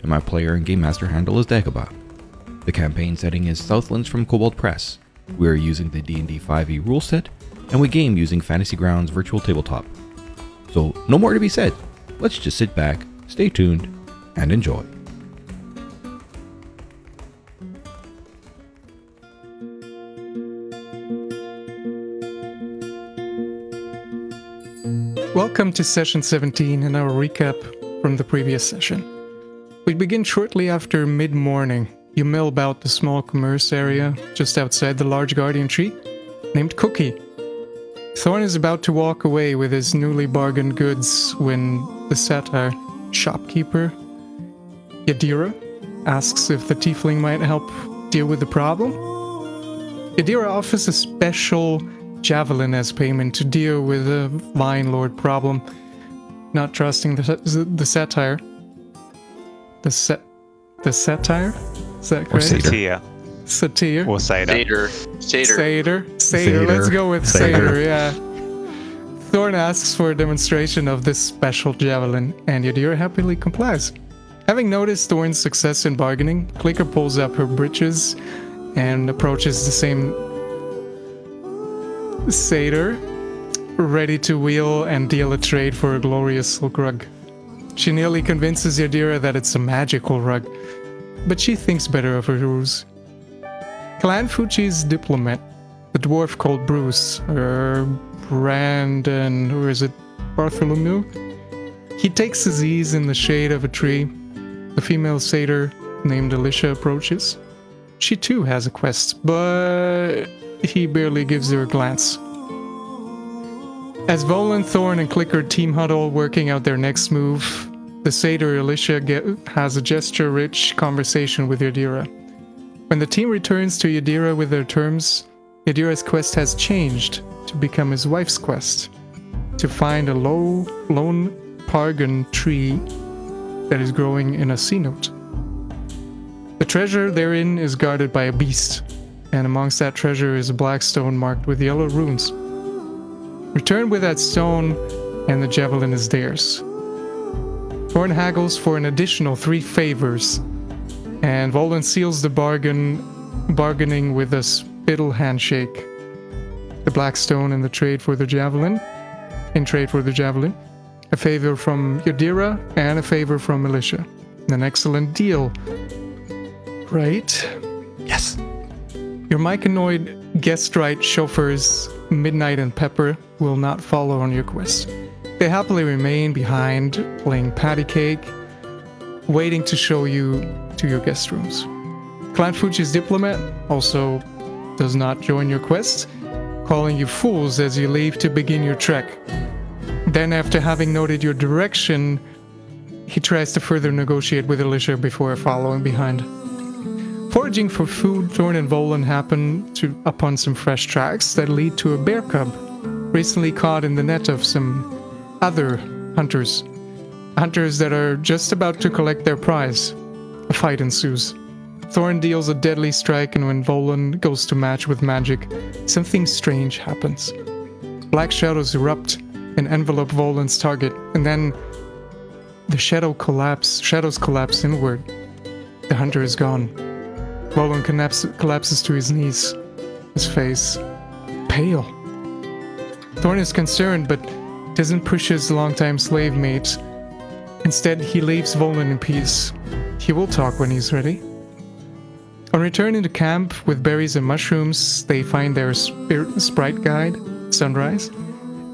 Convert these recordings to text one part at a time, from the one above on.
and my player and game master handle is Dagobah. The campaign setting is Southlands from Kobold Press. We are using the D&D 5e rule set, and we game using Fantasy Grounds Virtual Tabletop. So, no more to be said. Let's just sit back, stay tuned, and enjoy. Welcome to session 17 and our recap from the previous session. We begin shortly after mid morning. You mill about the small commerce area just outside the large guardian tree named Cookie. Thorn is about to walk away with his newly bargained goods when the satyr shopkeeper, Yadira, asks if the tiefling might help deal with the problem. Yadira offers a special javelin as payment to deal with the Vine Lord problem, not trusting the, the, the satire. The set. The satire? Is that correct? satyr. Tia Satyr. or Satyr. Seder. Seder. Seder. Seder. Let's go with Seder. Seder, yeah. Thorn asks for a demonstration of this special javelin, and Yadira happily complies. Having noticed Thorn's success in bargaining, Clicker pulls up her breeches and approaches the same satyr, ready to wheel and deal a trade for a glorious silk rug. She nearly convinces Yadira that it's a magical rug, but she thinks better of her rules. Clan Fuchi's diplomat, the dwarf called Bruce, or Brandon, or is it Bartholomew? He takes his ease in the shade of a tree. The female satyr named Alicia approaches. She too has a quest, but he barely gives her a glance. As Volan, Thorn, and Clicker team huddle working out their next move, the satyr Alicia get, has a gesture-rich conversation with Yadira. When the team returns to Yadira with their terms, Yadira's quest has changed to become his wife's quest to find a low, lone pargan tree that is growing in a cenote. The treasure therein is guarded by a beast, and amongst that treasure is a black stone marked with yellow runes. Return with that stone, and the javelin is theirs. Thorn haggles for an additional three favors, and Volan seals the bargain, bargaining with a spittle handshake. The black stone in the trade for the javelin, in trade for the javelin, a favor from Yadira, and a favor from Militia. An excellent deal, right? Yes. Your Myconid guest right chauffeurs, Midnight and Pepper, will not follow on your quest. They happily remain behind, playing patty cake, waiting to show you to your guest rooms. Clan Fuji's diplomat also does not join your quest, calling you fools as you leave to begin your trek. Then, after having noted your direction, he tries to further negotiate with Alicia before following behind. Foraging for food, Thorn and Volan happen to upon some fresh tracks that lead to a bear cub, recently caught in the net of some other hunters. Hunters that are just about to collect their prize. A fight ensues. Thorn deals a deadly strike, and when Volan goes to match with magic, something strange happens. Black shadows erupt and envelop Volan's target, and then the shadow collapse shadows collapse inward. The hunter is gone. Volan collapse, collapses to his knees, his face pale. Thorn is concerned, but doesn't push his longtime slave mate. Instead, he leaves Volan in peace. He will talk when he's ready. On returning to camp with berries and mushrooms, they find their sprite guide, Sunrise,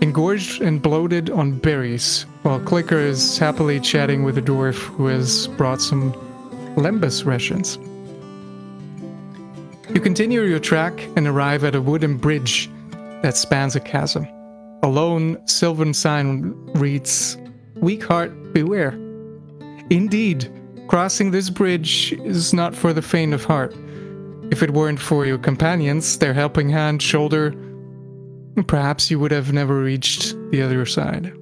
engorged and bloated on berries, while Clicker is happily chatting with a dwarf who has brought some lembas rations. You continue your track and arrive at a wooden bridge that spans a chasm. A lone sylvan sign reads, Weak heart, beware. Indeed, crossing this bridge is not for the faint of heart. If it weren't for your companions, their helping hand, shoulder, perhaps you would have never reached the other side.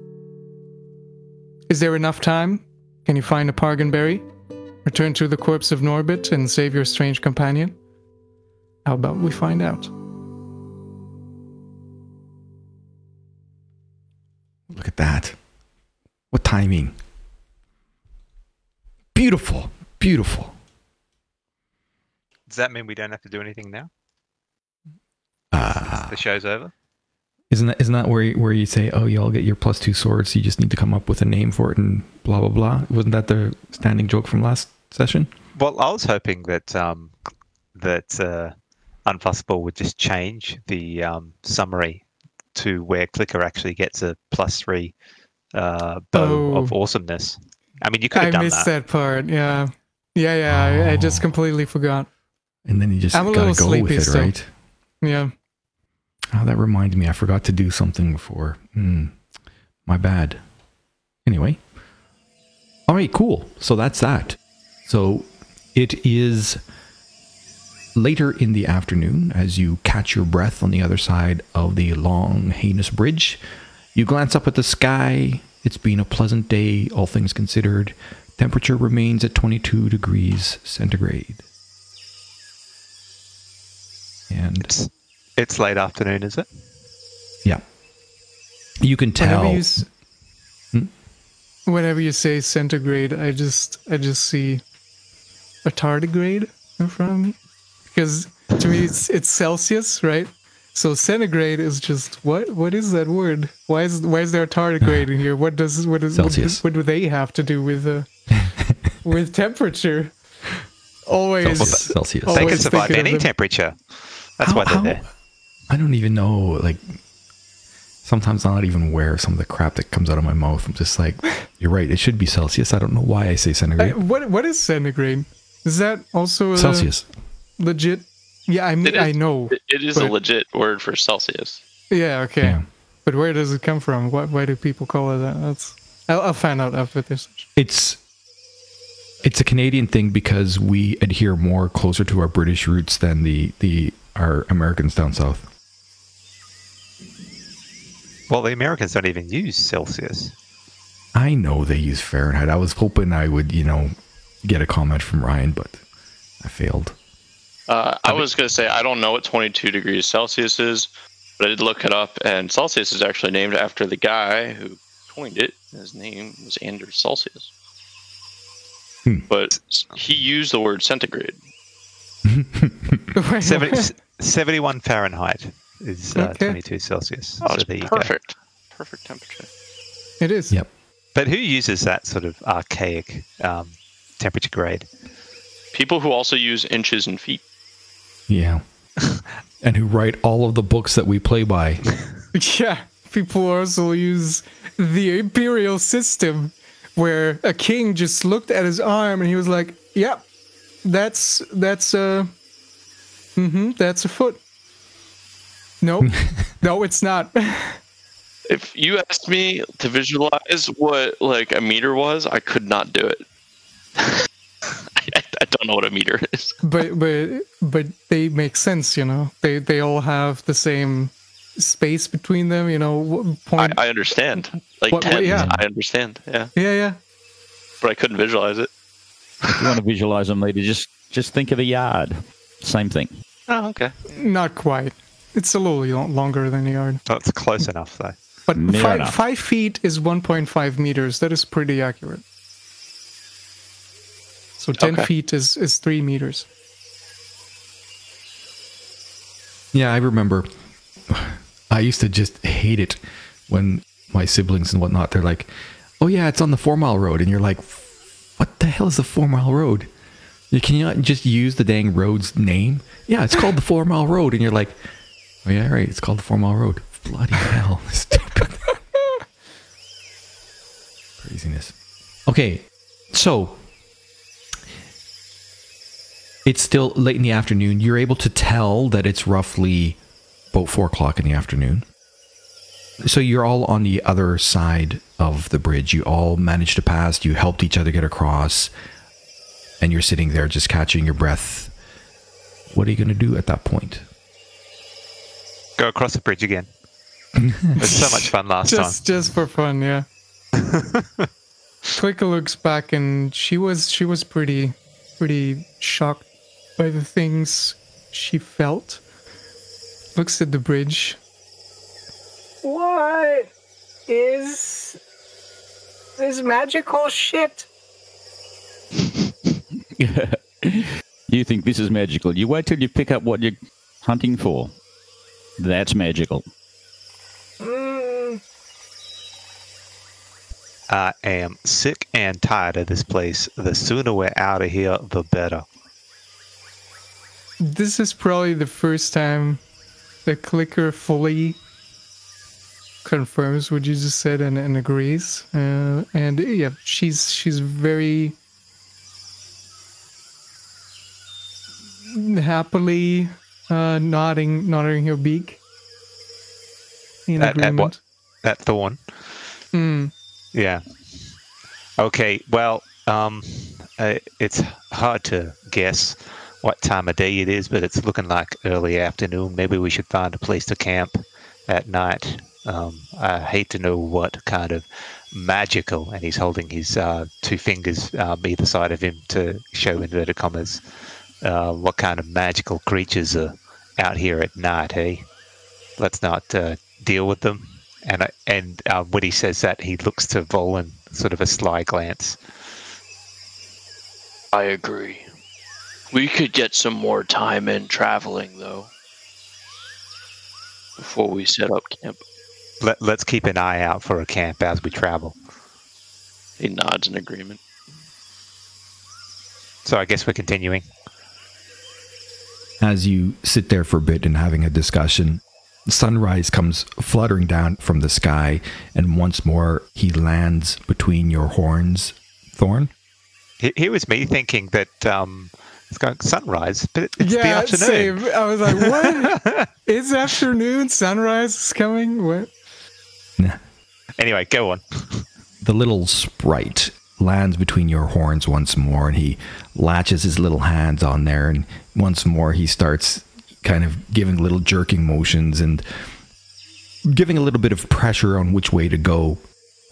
Is there enough time? Can you find a Parganberry? Return to the corpse of Norbit and save your strange companion? How about we find out? Look at that. What timing. Beautiful. Beautiful. Does that mean we don't have to do anything now? Uh, The show's over. isn't that isn't that where you, where you say, "Oh, you all get your plus two swords. You just need to come up with a name for it and blah blah blah." Wasn't that the standing joke from last session? Well, I was hoping that um, that uh, Unfussable would just change the um, summary to where Clicker actually gets a plus three uh, bow of Oh. awesomeness. I mean, you could I have done missed that. that. part. Yeah. Yeah, yeah. I, I just Oh. completely forgot. And then you just I'm a gotta little go with sleepy it, still. right? Yeah. Oh, that reminds me. I forgot to do something before. Hmm. My bad. Anyway. All right, cool. So that's that. So it is later in the afternoon as you catch your breath on the other side of the long, heinous bridge. You glance up at the sky. It's been a pleasant day, all things considered. Temperature remains at 22 degrees centigrade. And It's, it's late afternoon, is it? yeah. You can Whenever tell. you, s- Hmm? whenever you say centigrade, I just I just see a tardigrade in front of me because to me it's it's Celsius, right? So centigrade is just what? What is that word? Why is why is there a tardigrade in here? What does what is Celsius. What, do- what do they have to do with uh, with temperature? Always. Celsius. Oh, they can survive any temperature. That's How- why they're how- there. I don't even know. Like, sometimes I'm not even aware of some of the crap that comes out of my mouth. I'm just like, you're right. It should be Celsius. I don't know why I say I- centigrade. what what is centigrade? Is that also a Celsius. Legit? Yeah, I mean It is- I know. It- it is a legit word for Celsius. Yeah, okay. Yeah. But where does it come from? Why, why do people call it that? That's I'll, I'll find out after this. It's it's a Canadian thing because we adhere more closer to our British roots than the the our Americans down south. Well, the Americans don't even use Celsius. I know they use Fahrenheit. I was hoping I would, you know, get a comment from Ryan, but I failed. Uh, I was going to say, I don't know what 22 degrees Celsius is, but I did look it up, and Celsius is actually named after the guy who coined it. His name was Anders Celsius. Hmm. But he used the word centigrade. Wait, Seven, what? s- 71 Fahrenheit is uh, Okay. 22 Celsius. Oh, so it's there you go. perfect. Perfect temperature. it is. Yep. But who uses that sort of archaic um, temperature grade? People who also use inches and feet. Yeah. and who write all of the books that we play by. Yeah. People also use the imperial system where a king just looked at his arm and he was like, "Yep, that's that's a mm-hmm, that's a foot." Nope. no, it's not. If you asked me to visualize what like a meter was, I could not do it. I, I don't know what a meter is. but but but they make sense, you know. They they all have the same space between them, you know. wh- I, I understand. Like What- what- yeah. I understand. Yeah, yeah, yeah. but I couldn't visualize it. If you want to visualize them later, just just think of a yard. Same thing. Oh, okay. Not quite. It's a little longer than a yard. Oh, That's close enough, though. But five, enough. five feet is 1.5 meters. That is pretty accurate. So 10 Okay. feet is, is 3 meters. Yeah, I remember. I used to just hate it when my siblings and whatnot, they're like, oh, yeah, it's on the four mile road. And you're like, what the hell is the four mile road? You Can you not just use the dang road's name? Yeah, it's called the four mile road. And you're like, oh, yeah, right, it's called the four mile road. Bloody hell. Stupid. Craziness. Okay, so it's still late in the afternoon. You're able to tell that it's roughly about four o'clock in the afternoon. So you're all on the other side of the bridge. You all managed to pass. You helped each other get across. and you're sitting there just catching your breath. What are you going to do at that point? Go across the bridge again. it was so much fun last just time. just for fun, yeah. Clicker looks back and she was she was pretty pretty shocked by the things she felt. Looks at the bridge. What is this magical shit? you think this is magical. You wait till you pick up what you're hunting for. That's magical. Mm, I am sick and tired of this place. The sooner we're out of here, the better. This is probably the first time the clicker fully confirms what you just said and, and agrees. Uh, and yeah, she's she's very happily uh, nodding nodding her beak in At- at what? That thorn. Mm. Yeah. Okay. Well, um, uh, it's hard to guess what time of day it is, but it's looking like early afternoon. Maybe we should find a place to camp at night. Um, I hate to know what kind of magical, and he's holding his uh, two fingers um, either side of him to show inverted commas. Uh, what kind of magical creatures are out here at night? Hey, let's not uh, deal with them. And and um, when he says that, he looks to Volan, sort of a sly glance. I agree. We could get some more time in traveling, though, before we set up camp. Let, let's keep an eye out for a camp as we travel. He nods in agreement. So I guess we're continuing. As you sit there for a bit and having a discussion, sunrise comes fluttering down from the sky, and once more he lands between your horns, Thorn. He- Here was me thinking that um, it's going sunrise, but it's the Yeah, afternoon. same. I was like, what? it's afternoon. Sunrise is coming. What? Anyway, go on. The little sprite lands between your horns once more, and he latches his little hands on there, and once more he starts kind of giving little jerking motions and giving a little bit of pressure on which way to go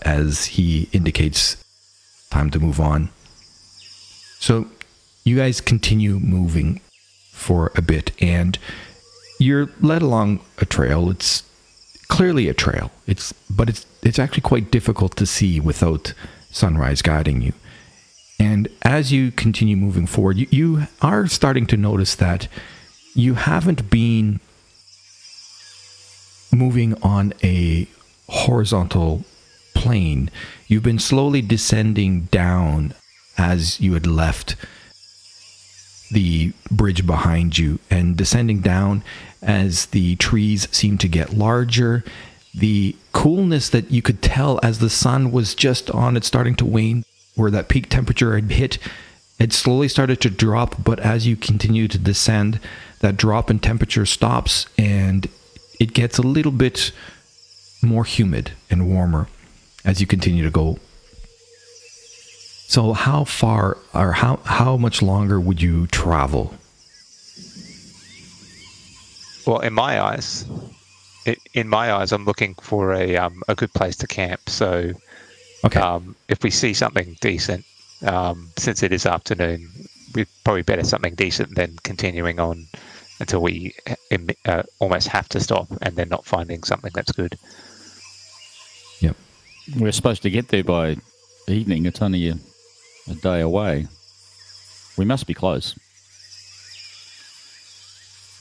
as he indicates time to move on. So you guys continue moving for a bit, and you're led along a trail. It's clearly a trail. It's but it's it's actually quite difficult to see without sunrise guiding you. And as you continue moving forward, you, you are starting to notice that you haven't been moving on a horizontal plane. You've been slowly descending down as you had left the bridge behind you and descending down as the trees seemed to get larger. The coolness that you could tell as the sun was just on it starting to wane, where that peak temperature had hit, it slowly started to drop. But as you continue to descend, that drop in temperature stops and it gets a little bit more humid and warmer as you continue to go so how far or how how much longer would you travel? Well, in my eyes, it, in my eyes, I'm looking for a um, a good place to camp. So Okay. um, if we see something decent, um, since it is afternoon, we probably better something decent than continuing on until we uh, almost have to stop and then not finding something that's good. yep. We're supposed to get there by evening. It's only a, a day away. We must be close.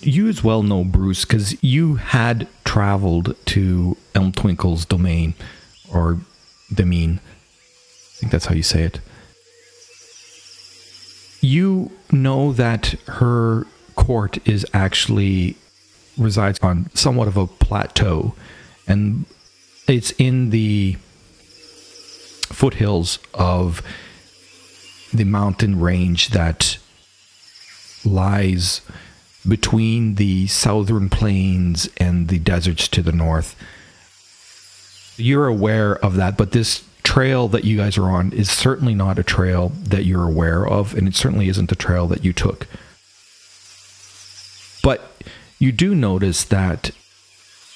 You as well know Bruce because you had traveled to Elm Twinkle's domain or domain. I think that's how you say it. You know that her court is actually resides on somewhat of a plateau and it's in the foothills of the mountain range that lies between the southern plains and the deserts to the north. You're aware of that, but this trail that you guys are on is certainly not a trail that you're aware of, and it certainly isn't the trail that you took. But you do notice that,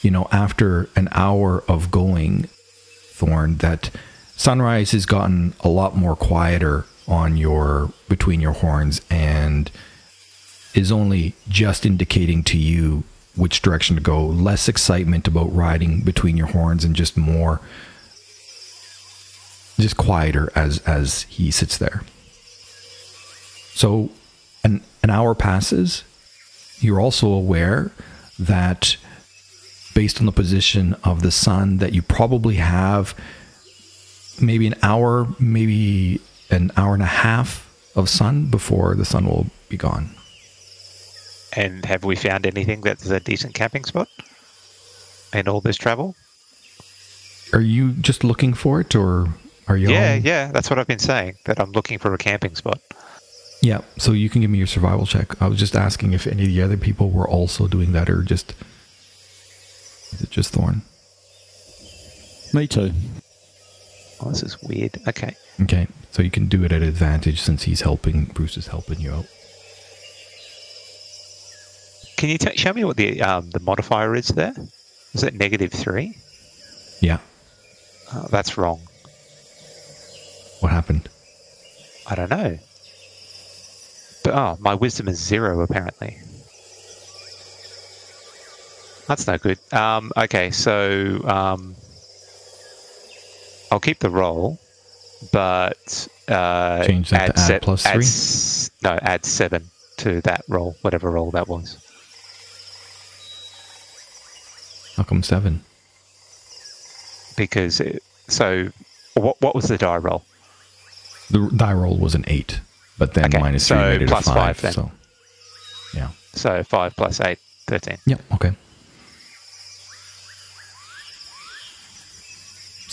you know, after an hour of going, Thorn, that sunrise has gotten a lot more quieter on your between your horns and is only just indicating to you which direction to go. Less excitement about riding between your horns and just more just quieter as as he sits there. So an an hour passes. You're also aware that based on the position of the sun that you probably have maybe an hour, maybe an hour and a half of sun before the sun will be gone. And have we found anything that's a decent camping spot in all this travel? Are you just looking for it or are you Yeah, all- yeah, that's what I've been saying. That I'm looking for a camping spot. Yeah, so you can give me your survival check. I was just asking if any of the other people were also doing that or just is it just Thorn? Me too. Oh, this is weird. Okay. Okay, so you can do it at advantage since he's helping. Bruce is helping you out. Can you t- show me what the um, the modifier is there? Is it negative three? Yeah, Oh, that's wrong. what happened? I don't know. But oh, my wisdom is zero apparently. That's no good. Um, okay, so um, I'll keep the roll, but uh, Change that to add plus add three? s- no, add seven to that roll, whatever roll that was. How come seven? Because it, so, what what was the die roll? The die roll was an eight, but then Okay, minus three so made it plus a five. five. So, yeah, So five plus eight, 13. yeah, okay.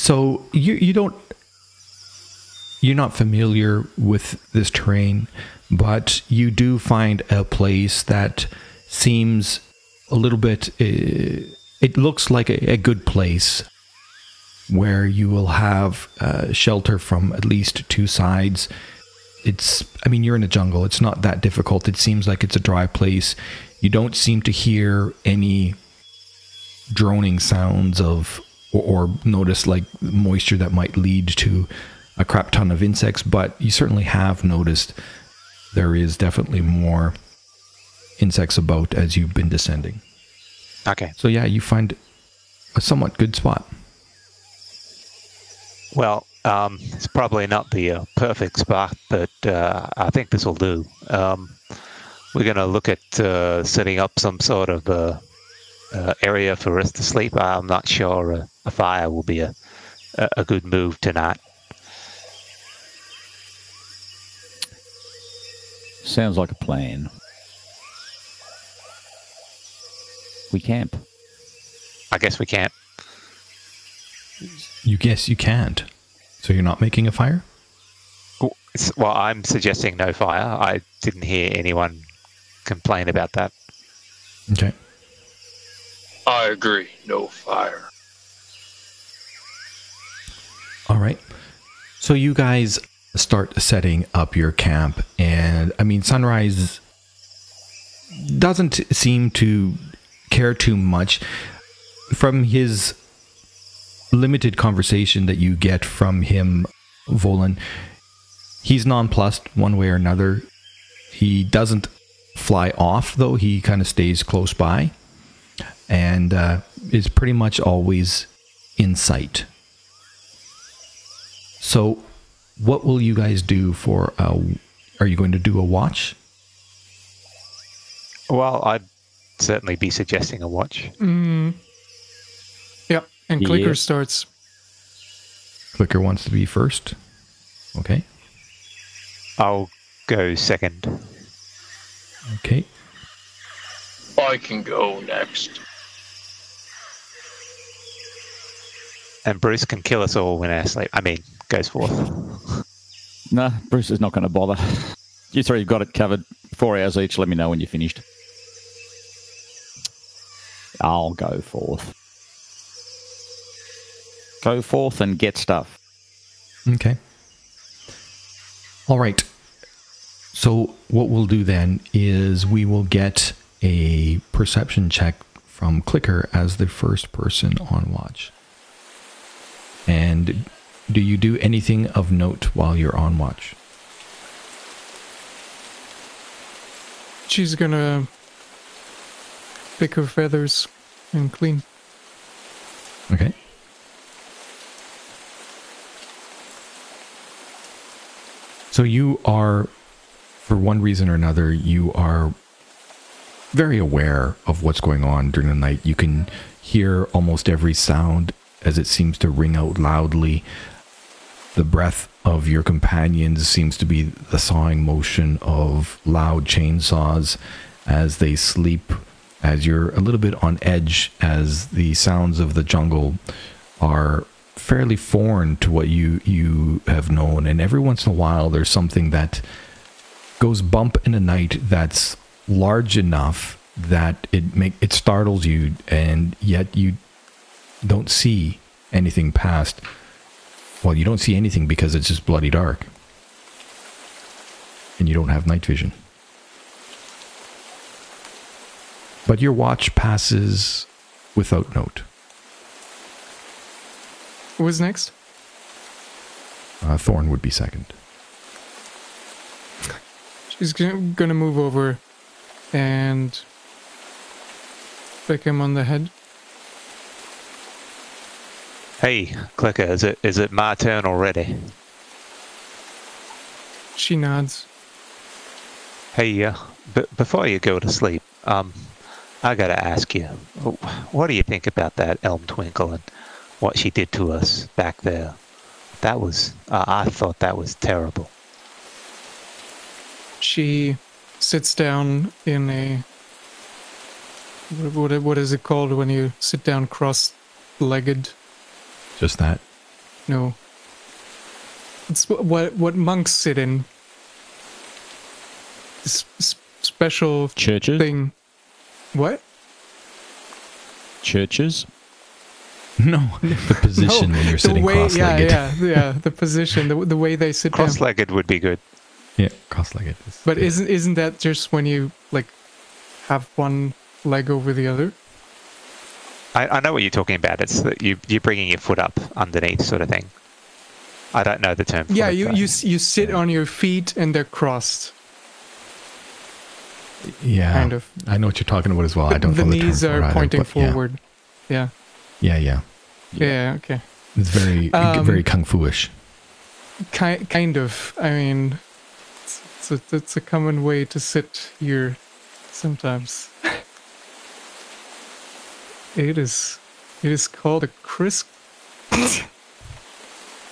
So you you don't you're not familiar with this terrain, but you do find a place that seems a little bit. Uh, it looks like a, a good place where you will have uh, shelter from at least two sides. It's, I mean, you're in a jungle. It's not that difficult. It seems like it's a dry place. You don't seem to hear any droning sounds of, or, or notice like moisture that might lead to a crap ton of insects, but you certainly have noticed there is definitely more insects about as you've been descending. Okay. So, yeah, you find a somewhat good spot. Well, um, it's probably not the uh, perfect spot, but uh, I think this will do. Um, we're going to look at uh, setting up some sort of uh, area for us to sleep. I'm not sure uh, a fire will be a, a a good move tonight. Sounds like a plan. We camp. I guess we can't. You guess you can't. So, you're not making a fire? Well, well, I'm suggesting no fire. I didn't hear anyone complain about that. Okay. I agree. No fire. All right. So you guys start setting up your camp, and I mean, Sunrise doesn't seem to care too much from his limited conversation that you get from him, Volan. He's nonplussed one way or another. He doesn't fly off, though. He kind of stays close by and uh, is pretty much always in sight. So, what will you guys do for? Uh, are you going to do a watch? Well, I'd certainly be suggesting a watch. Mm. Yep. And clicker Yeah. starts. Clicker wants to be first. Okay. I'll go second. Okay. I can go next. And Bruce can kill us all when our sleep. I mean, goes forth. Nah, Bruce is not going to bother. You three have got it covered. Four hours each. Let me know when you're finished. I'll go forth. Go forth and get stuff. Okay. All right. So what we'll do then is we will get a perception check from Clicker as the first person on watch. And do you do anything of note while you're on watch? She's gonna pick her feathers and clean. Okay. So you are, for one reason or another, you are very aware of what's going on during the night. You can hear almost every sound as it seems to ring out loudly. The breath of your companions seems to be the sawing motion of loud chainsaws as they sleep, as you're a little bit on edge, as the sounds of the jungle are fairly foreign to what you you have known and every once in a while there's something that goes bump in the night that's large enough that it make it startles you and yet you don't see anything past well you don't see anything because it's just bloody dark and you don't have night vision but your watch passes without note What was next? uh, thorn would be second She's gonna move over and pick him on the head. Hey, Clicker, is it is it my turn already? She nods. Hey, uh, b- before you go to sleep, um, I gotta ask you, what do you think about that Elm Twinkle and what she did to us back there? That was, uh, I thought that was terrible. She sits down in a what, what, what is it called when you sit down cross-legged? Just that No. It's wh- what what monks sit in. This special Churches? thing. What? Churches? No, the position No, when you're sitting way, cross-legged. Yeah, yeah, yeah. The position, the, the way they sit. Cross-legged would be good. Yeah, cross-legged. is- But isn't isn't that just when you like have one leg over the other? I, I know what you're talking about. It's that you you're bringing your foot up underneath, sort of thing. I don't know the term. For Yeah, it, you you you sit on your feet and they're crossed. yeah, kind of. I know what you're talking about as well. I don't the know the term knees for it The knees are either, pointing but yeah. forward. Yeah. Yeah, yeah. yeah, Okay. It's very, Um, very kung fu-ish. Ki- kind of. I mean, it's, it's, a, it's a common way to sit here sometimes. it is. It is called a cris.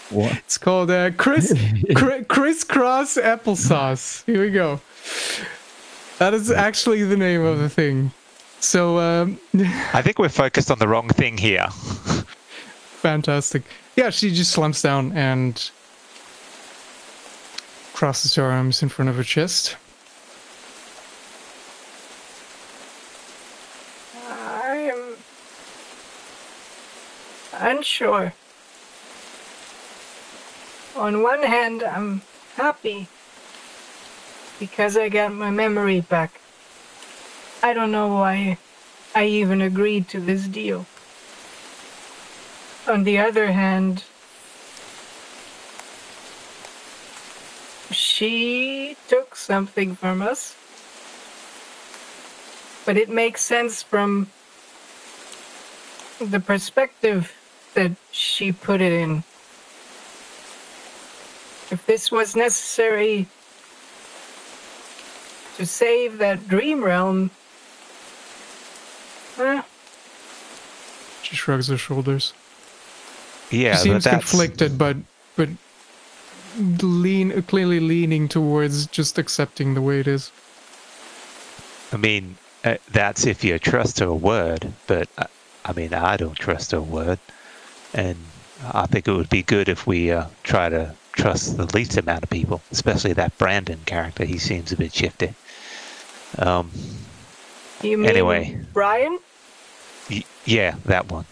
What? It's called a cris cri- crisscross applesauce. Here we go. That is actually the name of the thing. So um, I think we're focused on the wrong thing here. fantastic. Yeah, she just slumps down and crosses her arms in front of her chest. I am unsure. On one hand, I'm happy because I got my memory back. I don't know why I even agreed to this deal. On the other hand, she took something from us. But it makes sense from the perspective that she put it in. If this was necessary to save that dream realm, eh, She shrugs her shoulders. Yeah, she seems but that's, conflicted, but but lean clearly leaning towards just accepting the way it is. I mean, uh, that's if you trust her word, but uh, I mean, I don't trust her word, and I think it would be good if we uh, try to trust the least amount of people, especially that Brandon character. He seems a bit shifty. Um, you mean Anyway. Brian? y- yeah, that one.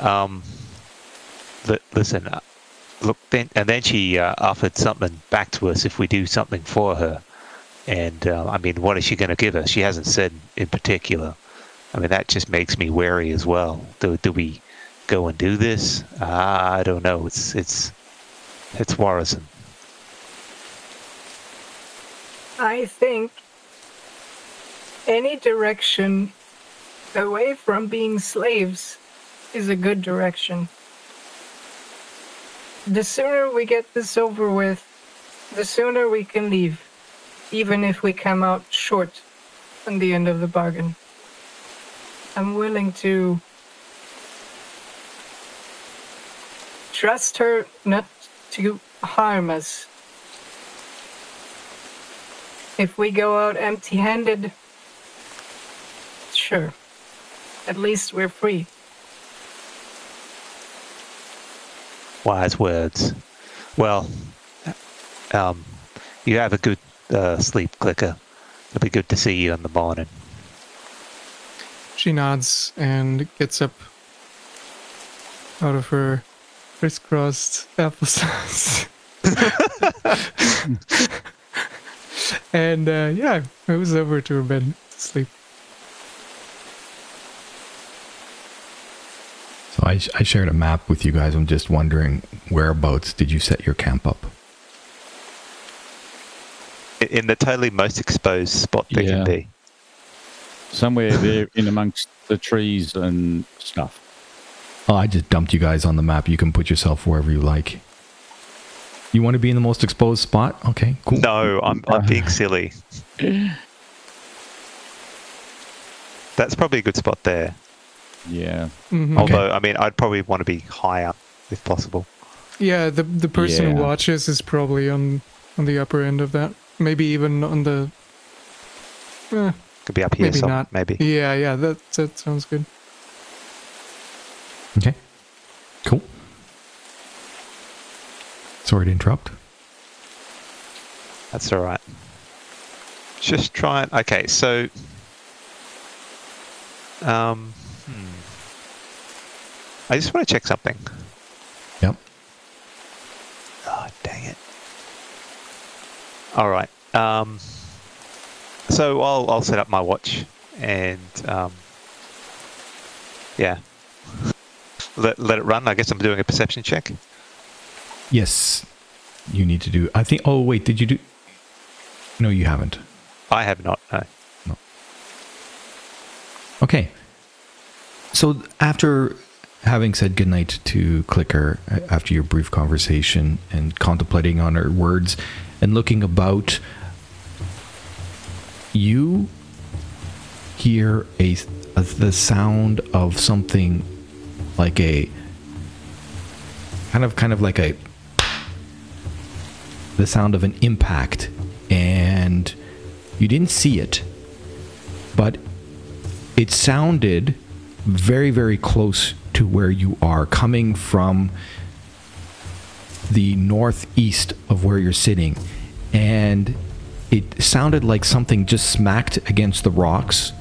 Um, li- listen, uh, look, then and then she uh, offered something back to us if we do something for her. And uh, I mean, what is she going to give us? She hasn't said in particular. I mean, that just makes me wary as well. Do, do we go and do this? Ah, I don't know. It's it's it's worrisome. I think any direction away from being slaves is a good direction. The sooner we get this over with, the sooner we can leave, even if we come out short on the end of the bargain. I'm willing to trust her not to harm us. If we go out empty handed, sure. At least we're free. Wise words. Well, um, you have a good uh, sleep, Clicker. It'll be good to see you in the morning. She nods and gets up out of her crisscrossed applesauce. and uh, yeah, was over to her bed to sleep. So I, I shared a map with you guys. I'm just wondering whereabouts did you set your camp up? In the totally most exposed spot there Yeah. can be. Somewhere there in amongst the trees and stuff. Oh, I just dumped you guys on the map. You can put yourself wherever you like. You want to be in the most exposed spot? Okay, cool. No, I'm, I'm being silly. That's probably a good spot there. Yeah. Mhm. Although, I mean, I'd probably want to be higher if possible. Yeah, the the person Yeah. who watches is probably on on the upper end of that. Maybe even on the. Eh, Could be up here, maybe some, not. maybe. Yeah, yeah, that that sounds good. Okay. Cool. Sorry to interrupt. That's all right. Just try and okay. So, um, hmm. I just want to check something. Yep. Oh, dang it! All right. Um, so I'll I'll set up my watch and um, yeah, let let it run. I guess I'm doing a perception check. Yes. You need to do. I think. Oh wait, did you do? No, you haven't. I have not. No. Okay. So after having said goodnight to Clicker, uh, after your brief conversation and contemplating on her words and looking about, you hear a, a the sound of something like a kind of kind of like a the sound of an impact and you didn't see it but it sounded very very close to where you are coming from the northeast of where you're sitting. And it sounded like something just smacked against the rocks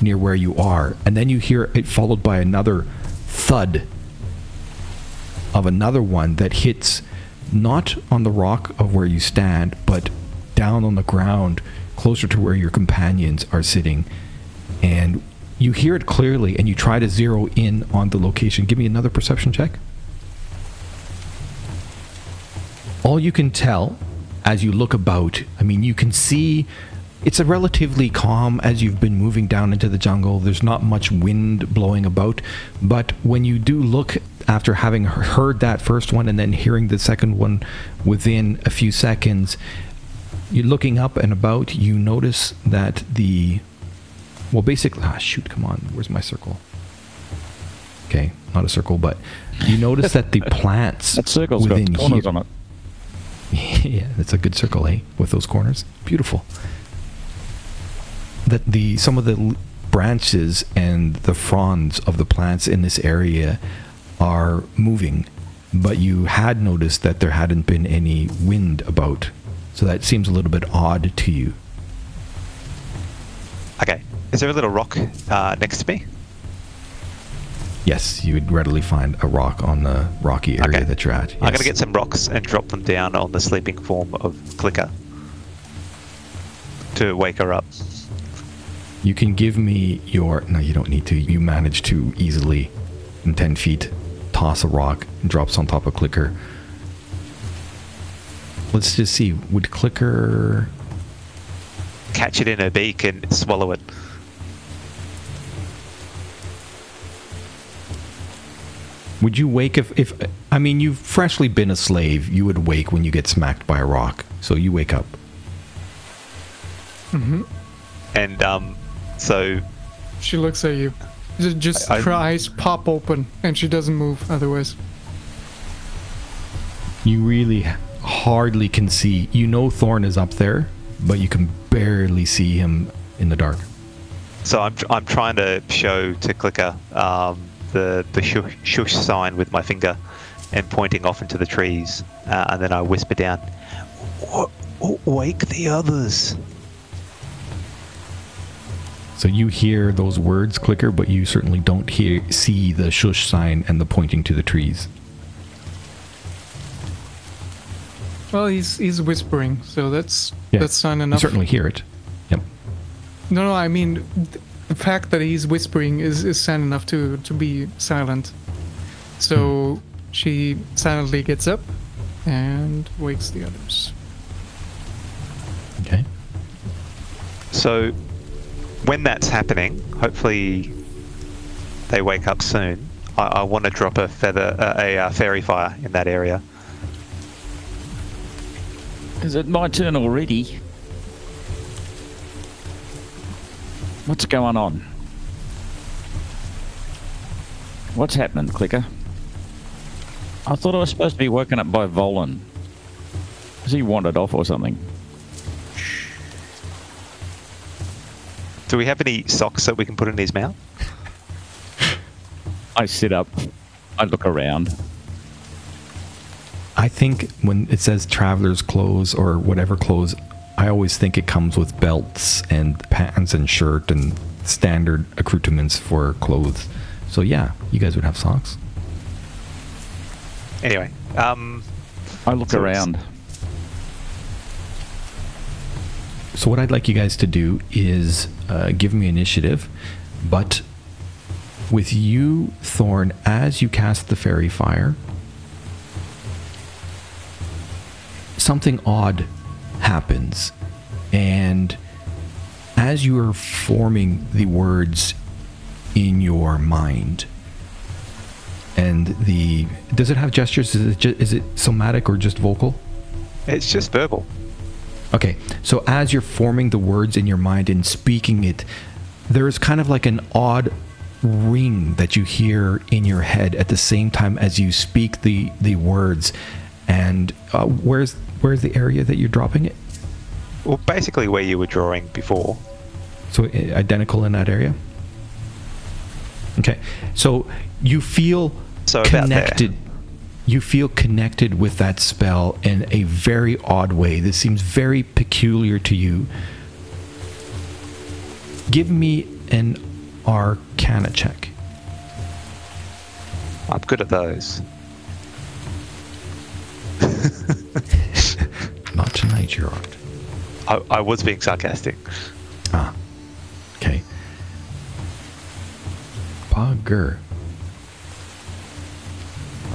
near where you are. And then you hear it followed by another thud of another one that hits not on the rock of where you stand but down on the ground closer to where your companions are sitting. And you hear it clearly and you try to zero in on the location. Give me another perception check. All you can tell as you look about i mean you can see it's a relatively calm as you've been moving down into the jungle there's not much wind blowing about but when you do look after having heard that first one and then hearing the second one within a few seconds you're looking up and about you notice that the well basically ah shoot come on where's my circle okay not a circle but you notice that the plants That circle's got within corners here- on it. yeah, that's a good circle, eh? With those corners, beautiful. That the some of the branches and the fronds of the plants in this area are moving, but you had noticed that there hadn't been any wind about, so that seems a little bit odd to you. Okay. Is there a little rock uh, next to me? Yes, you would readily find a rock on the rocky area Okay. that you're at. I'm going to get some rocks and drop them down on the sleeping form of Clicker to wake her up. You can give me your. No, you don't need to. You manage to easily, in 10 feet, toss a rock and drops on top of Clicker. Let's just see. Would Clicker. Catch it in her beak and swallow it. Would you wake if, if. I mean, you've freshly been a slave. You would wake when you get smacked by a rock. So you wake up. Mhm and um, so She looks at you. Ju- Just I- I- eyes pop open and she doesn't move otherwise. You really hardly can see. You know Thorn is up there, but you can barely see him in the dark. So I'm, I'm trying to show to Clicker um, the the shush, shush sign with my finger and pointing off into the trees, uh, and then I whisper down, "W- w- "Wake the others." So you hear those words, Clicker, but you certainly don't hear see the shush sign and the pointing to the trees. Well, he's he's whispering, so that's Yeah, that's not You enough. certainly hear it. Yep. No, no, I mean the fact that he's whispering is is sign enough to to be silent. So hmm. she silently gets up and wakes the others. Okay. So when that's happening, hopefully they wake up soon. I, I want to drop a feather, uh, a uh, fairy fire in that area. Is it my turn already? What's going on? What's happening, Clicker? I thought I was supposed to be woken up by Volan. Has he wandered off or something? Do we have any socks that we can put in his mouth? I sit up. I look around. I think when it says traveler's clothes or whatever clothes, I always think it comes with belts and pants and shirt and standard accoutrements for clothes. So yeah, you guys would have socks. Anyway, um, I look So it's- around. So what I'd like you guys to do is uh, give me initiative, but with you, Thorn, as you cast the fairy fire, something odd happens, and as you are forming the words in your mind, and the does it have gestures? Is it ju- is it somatic or just vocal? it's just verbal. Okay, so as you're forming the words in your mind and speaking it, there is kind of like an odd ring that you hear in your head at the same time as you speak the the words. And uh, where's where's the area that you're dropping it? Well, basically where you were drawing before. So identical in that area. Okay, so you feel So about there. connected. You feel connected with that spell in a very odd way. This seems very peculiar to you. Give me an Arcana check. I'm good at those. Not tonight, Gerard. I, I was being sarcastic. Ah, okay. Bugger.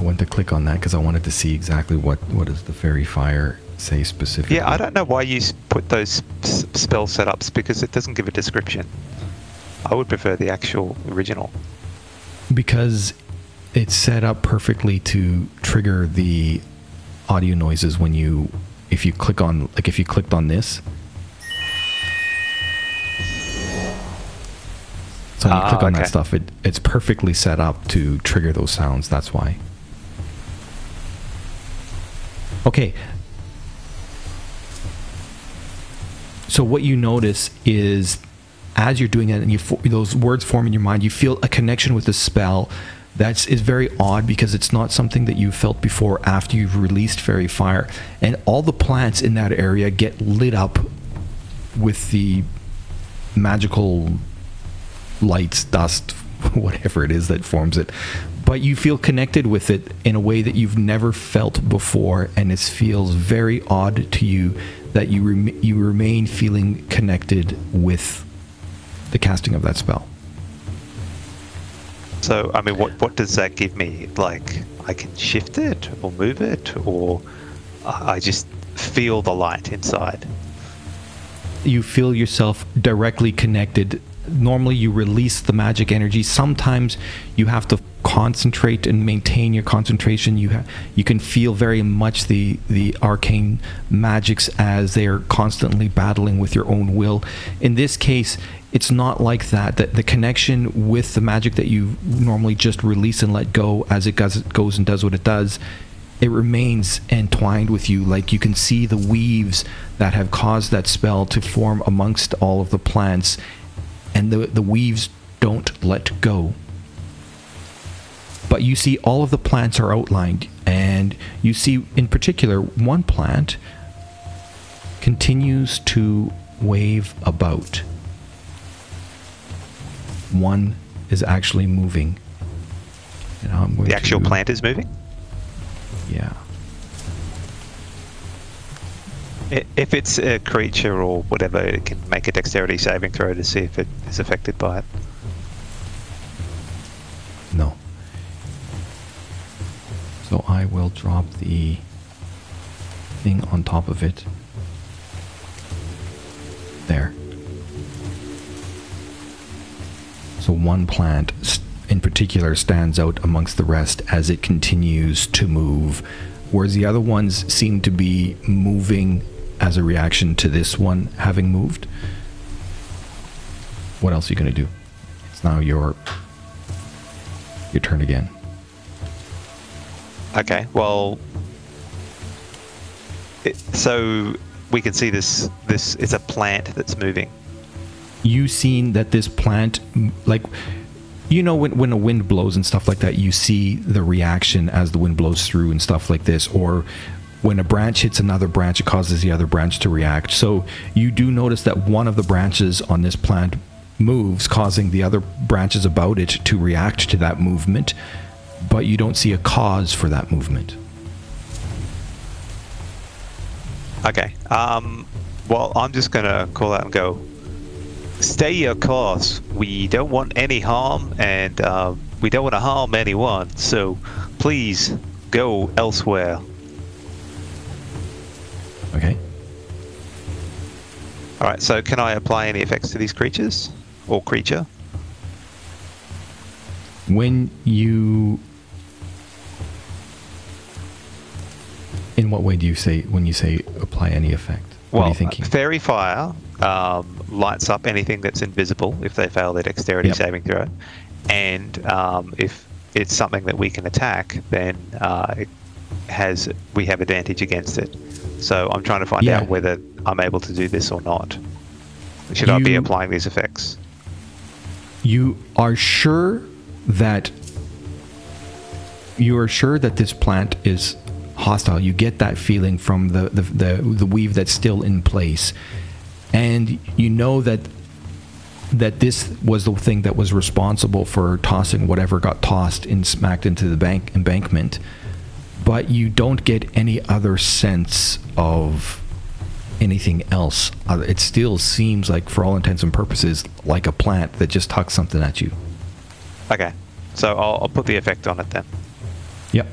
I went to click on that because I wanted to see exactly what what does the fairy fire say specifically. Yeah, I don't know why you put those s- spell setups because it doesn't give a description. I would prefer the actual original. because it's set up perfectly to trigger the audio noises when you if you click on like if you clicked on this so when you Ah, click on okay. that stuff it, it's perfectly set up to trigger those sounds that's why okay. So what you notice is as you're doing it and you those words form in your mind you feel a connection with the spell. That's is very odd because it's not something that you felt before after you've released fairy fire. And all the plants in that area get lit up with the magical lights dust whatever it is that forms it. But you feel connected with it in a way that you've never felt before, and it feels very odd to you that you rem- you remain feeling connected with the casting of that spell. So, I mean, what what does that give me? Like, I can shift it or move it, or I I just feel the light inside. you feel yourself directly connected. Normally, you release the magic energy. Sometimes you have to concentrate and maintain your concentration. You ha- you can feel very much the the arcane magics as they are constantly battling with your own will. In this case, it's not like that. That the connection with the magic that you normally just release and let go as it goes, goes and does what it does it remains entwined with you like you can see the weaves that have caused that spell to form amongst all of the plants and the, the weaves don't let go but you see all of the plants are outlined and you see in particular one plant continues to wave about one is actually moving and I'm going The actual to- plant is moving. yeah If it's a creature or whatever, it can make a dexterity saving throw to see if it is affected by it. Drop the thing on top of it. There. So one plant in particular stands out amongst the rest as it continues to move, whereas the other ones seem to be moving as a reaction to this one having moved. What else are you going to do? It's now your your turn again. Okay, well, it, so we can see this. This is a plant that's moving. you seen that this plant like you know when, when a wind blows and stuff like that you see the reaction as the wind blows through and stuff like this or when a branch hits another branch it causes the other branch to react so you do notice that one of the branches on this plant moves causing the other branches about it to react to that movement but you don't see a cause for that movement Okay. Um. Well, I'm just gonna call out and go. Stay your course. We don't want any harm, and um, we don't want to harm anyone. So, please go elsewhere. okay All right. So, can I apply any effects to these creatures or creature? when you in what way do you say when you say apply any effect what well, are you thinking fairy fire um, lights up anything that's invisible if they fail their dexterity Yep. saving throw, and um, if it's something that we can attack, then uh, it has we have advantage against it. So I'm trying to find Yeah. out whether I'm able to do this or not. Should I be applying these effects? you are sure that you are sure that this plant is hostile you get that feeling from the the, the, the weave that's still in place and you know that that this was the thing that was responsible for tossing whatever got tossed and smacked into the bank embankment but you don't get any other sense of anything else. Uh, It still seems like, for all intents and purposes, like a plant that just tucks something at you. Okay, so I'll, I'll put the effect on it then. Yep.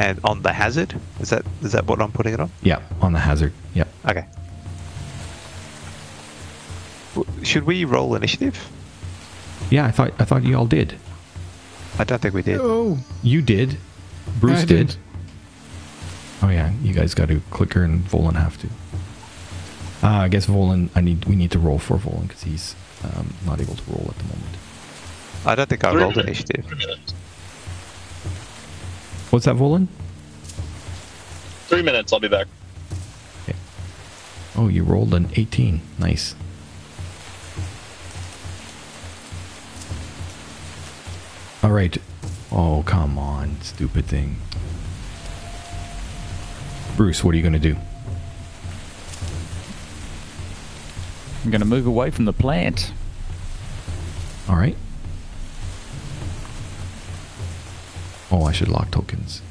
And on the hazard, is that is that what I'm putting it on? Yeah, On the hazard. Yep. Okay. Should we roll initiative? Yeah, I thought I thought you all did. I don't think we did. Oh, You did. Bruce I did. didn't. Oh yeah, you guys got to clicker and Volan have to. Uh, I guess Volan. I need. We need to roll for Volan because he's um, not able to roll at the moment. I don't think I rolled minutes. initiative. Three minutes. What's that, Volan? Three minutes. I'll be back. Oh, you rolled an 18. Nice. All right. Oh, come on, stupid thing. Bruce, what are you going to do? I'm going to move away from the plant. All right. Oh, I should lock tokens.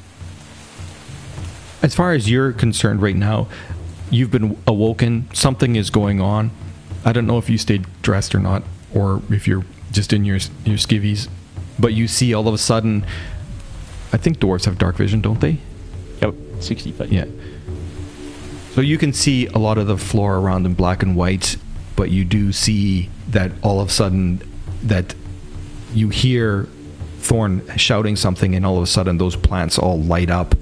As far as you're concerned right now, you've been awoken. Something is going on. I don't know if you stayed dressed or not, or if you're just in your your skivvies, but you see all of a sudden. I think dwarves have dark vision, don't they? Yep, 60 feet. Yeah. So you can see a lot of the floor around in black and white, but you do see that all of a sudden that you hear Thorn shouting something, and all of a sudden those plants all light up,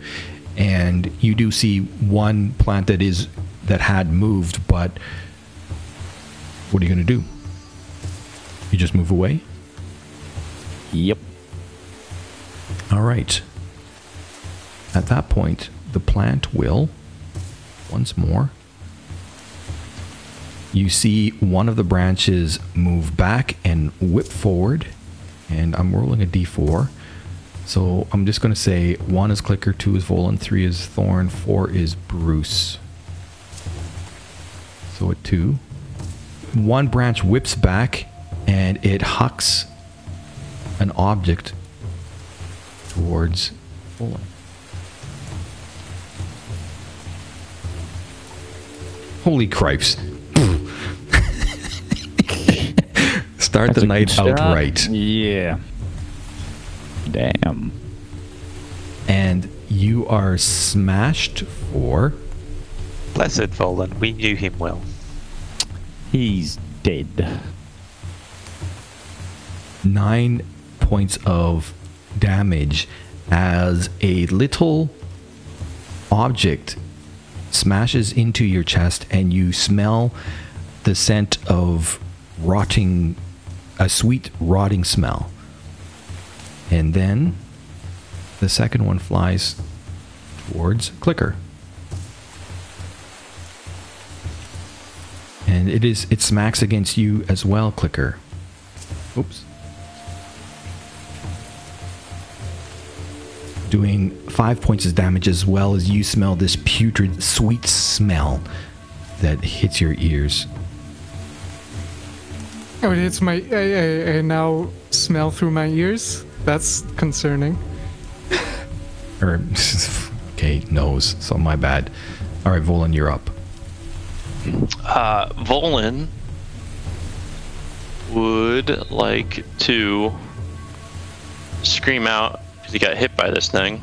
and you do see one plant that is that had moved, but what are you going to do? You just move away? Yep. All right. At that point, the plant will, once more, you see one of the branches move back and whip forward. And I'm rolling a d4. So I'm just going to say one is Clicker, two is Volan, three is Thorn, four is Bruce. So a two. One branch whips back and it hucks an object towards Volan. Holy cripes. Start That's the night good out right. Yeah. Damn. And you are smashed for. Blessed Volan, we knew him well. He's dead. nine points of damage as a little object smashes into your chest and you smell the scent of rotting a sweet rotting smell. And then the second one flies towards clicker. And it is it smacks against you as well clicker. Oops. Doing five points of damage as well as you smell this putrid sweet smell that hits your ears. Oh, it hits my. I, I, I now smell through my ears. That's concerning. Or, okay, nose, so my bad. All right, Volan, you're up. Uh, Volan would like to scream out because he got hit by this thing.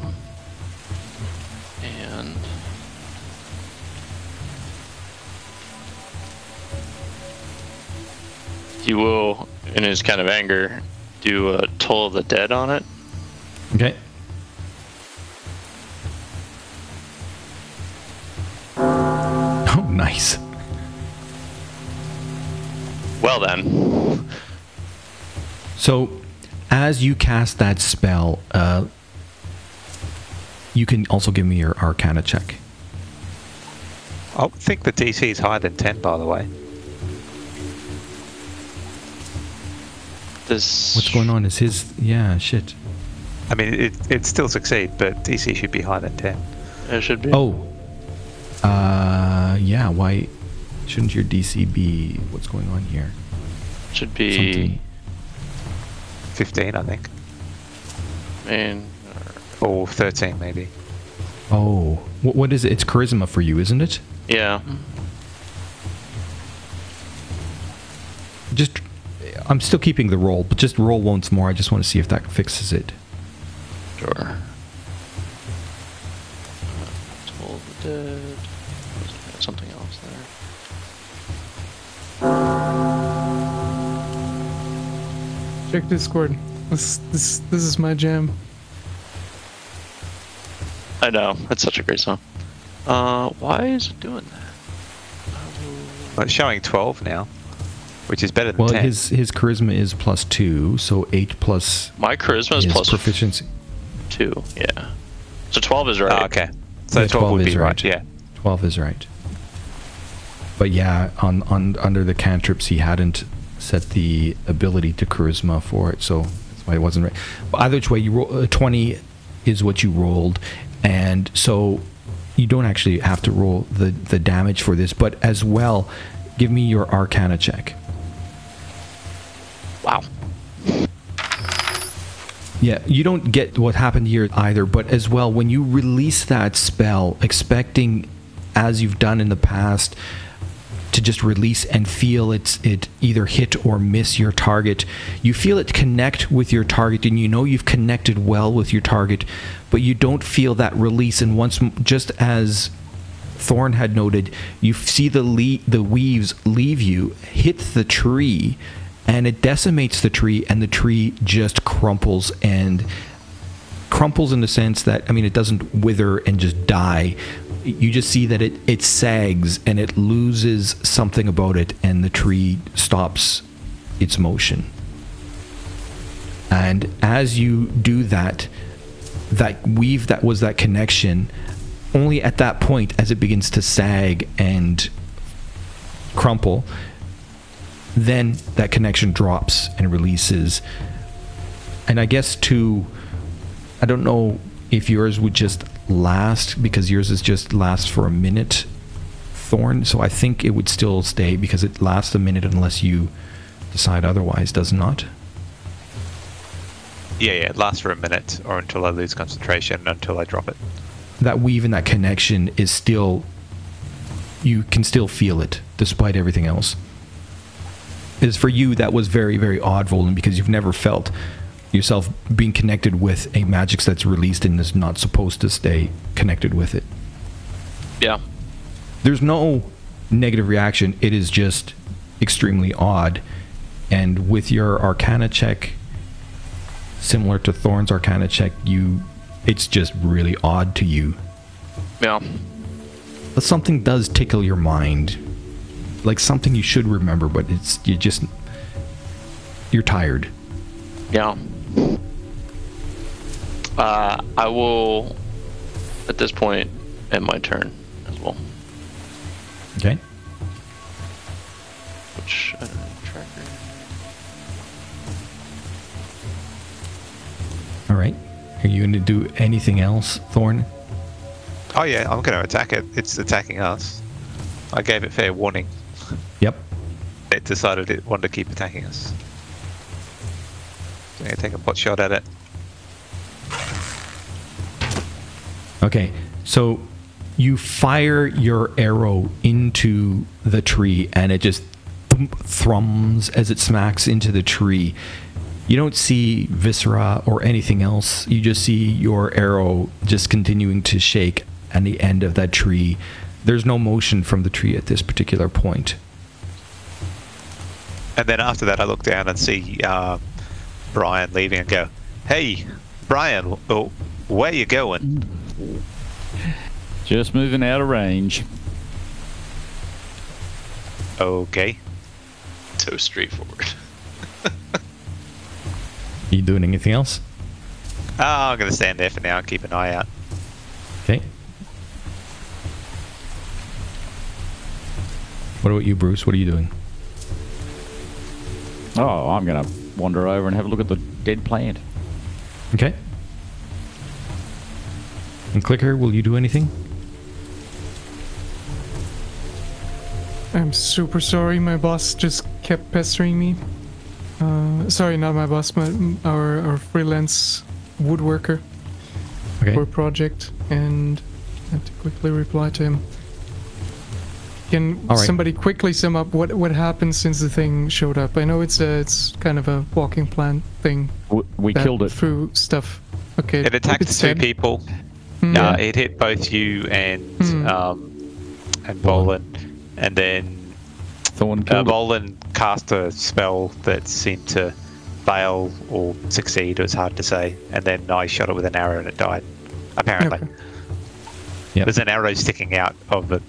He will, in his kind of anger, do a Toll of the Dead on it. Okay. Oh, nice. Well then, So, as you cast that spell, uh, you can also give me your Arcana check. I think the DC is higher than 10, by the way. This What's going on? Is his. Yeah, shit. I mean, it, it'd still succeed, but DC should be higher than 10. It should be. Oh. Uh, yeah, why shouldn't your DC be. What's going on here? should be. Something. 15, I think. Man, Or 13, maybe. Oh, what, what is it? It's charisma for you, isn't it? yeah. Just, I'm still keeping the roll, but just roll once more. I just want to see if that fixes it. Sure. Toll of the Dead. Something else there. Check Discord. This this this is my jam. I know. It's such a great song. Uh, why is it doing that? Well, it's showing 12 now, which is better than Well, 10. his his charisma is plus two, so eight plus My charisma is plus proficiency. two. Yeah. So 12 is right. Ah, okay. So Yeah, 12, would is be right. Yeah. Twelve is right. But yeah, on on under the cantrips, he hadn't set the ability to charisma for it, so that's why it wasn't right. But either which way, you roll uh, twenty is what you rolled, and so you don't actually have to roll the the damage for this. But as well, give me your Arcana check. Yeah, you don't get what happened here either, but as well, when you release that spell, expecting, as you've done in the past, to just release and feel it's it either hit or miss your target, you feel it connect with your target, and you know you've connected well with your target, but you don't feel that release. And once, just as Thorn had noted, you see the le- the weaves leave you, hit the tree, and it decimates the tree, and the tree just crumples and crumples in the sense that I mean it doesn't wither and just die. You just see that it it sags and it loses something about it, and the tree stops its motion. And as you do that, that weave that was that connection, only at that point, as it begins to sag and crumple, then that connection drops and releases. And I guess to, I don't know if yours would just last because yours is just lasts for a minute, Thorn. So I think it would still stay because it lasts a minute unless you decide otherwise, does not? Yeah, yeah, it lasts for a minute or until I lose concentration until I drop it. That weave and that connection is still, you can still feel it despite everything else. Is for you that was very very odd, Volan, because you've never felt yourself being connected with a magic that's released and is not supposed to stay connected with it. Yeah. There's no negative reaction. It is just extremely odd. And with your Arcana check, similar to Thorn's Arcana check, you, it's just really odd to you. Yeah. But something does tickle your mind, like something you should remember, but it's you just you're tired. Yeah. Uh, I will, at this point, end my turn as well. Okay. Which I don't have tracker. All right. Are you going to do anything else, Thorn? Oh yeah, I'm going to attack it. It's attacking us. I gave it fair warning. It decided it wanted to keep attacking us. I'm going to take a pot shot at it. Okay. So you fire your arrow into the tree and it just thump, thrums as it smacks into the tree. You don't see viscera or anything else. You just see your arrow just continuing to shake at the end of that tree. There's no motion from the tree at this particular point. And then after that, I look down and see um, Brian leaving and go, "Hey, Brian, oh, where you going?" Just moving out of range. Okay. So straightforward. You doing anything else? Oh, I'm going to stand there for now and keep an eye out. Okay. What about you, Bruce? What are you doing? Oh, I'm gonna wander over and have a look at the dead plant. Okay. And Clicker, will you do anything? I'm super sorry. My boss just kept pestering me. Uh, sorry, not my boss, my our our freelance woodworker Okay. for a project, and I had to quickly reply to him. Can All right. somebody quickly sum up what what happened since the thing showed up? I know it's a it's kind of a walking plant thing. W- We killed it. through stuff. Okay. It attacked it's two dead. people. Hmm. Uh, it hit both you and Hmm. um, and Volan, and then Thorn uh. Volan cast a spell that seemed to fail or succeed. It was hard to say. And then I shot it with an arrow and it died. Apparently, Okay. Yep. there's an arrow sticking out of it,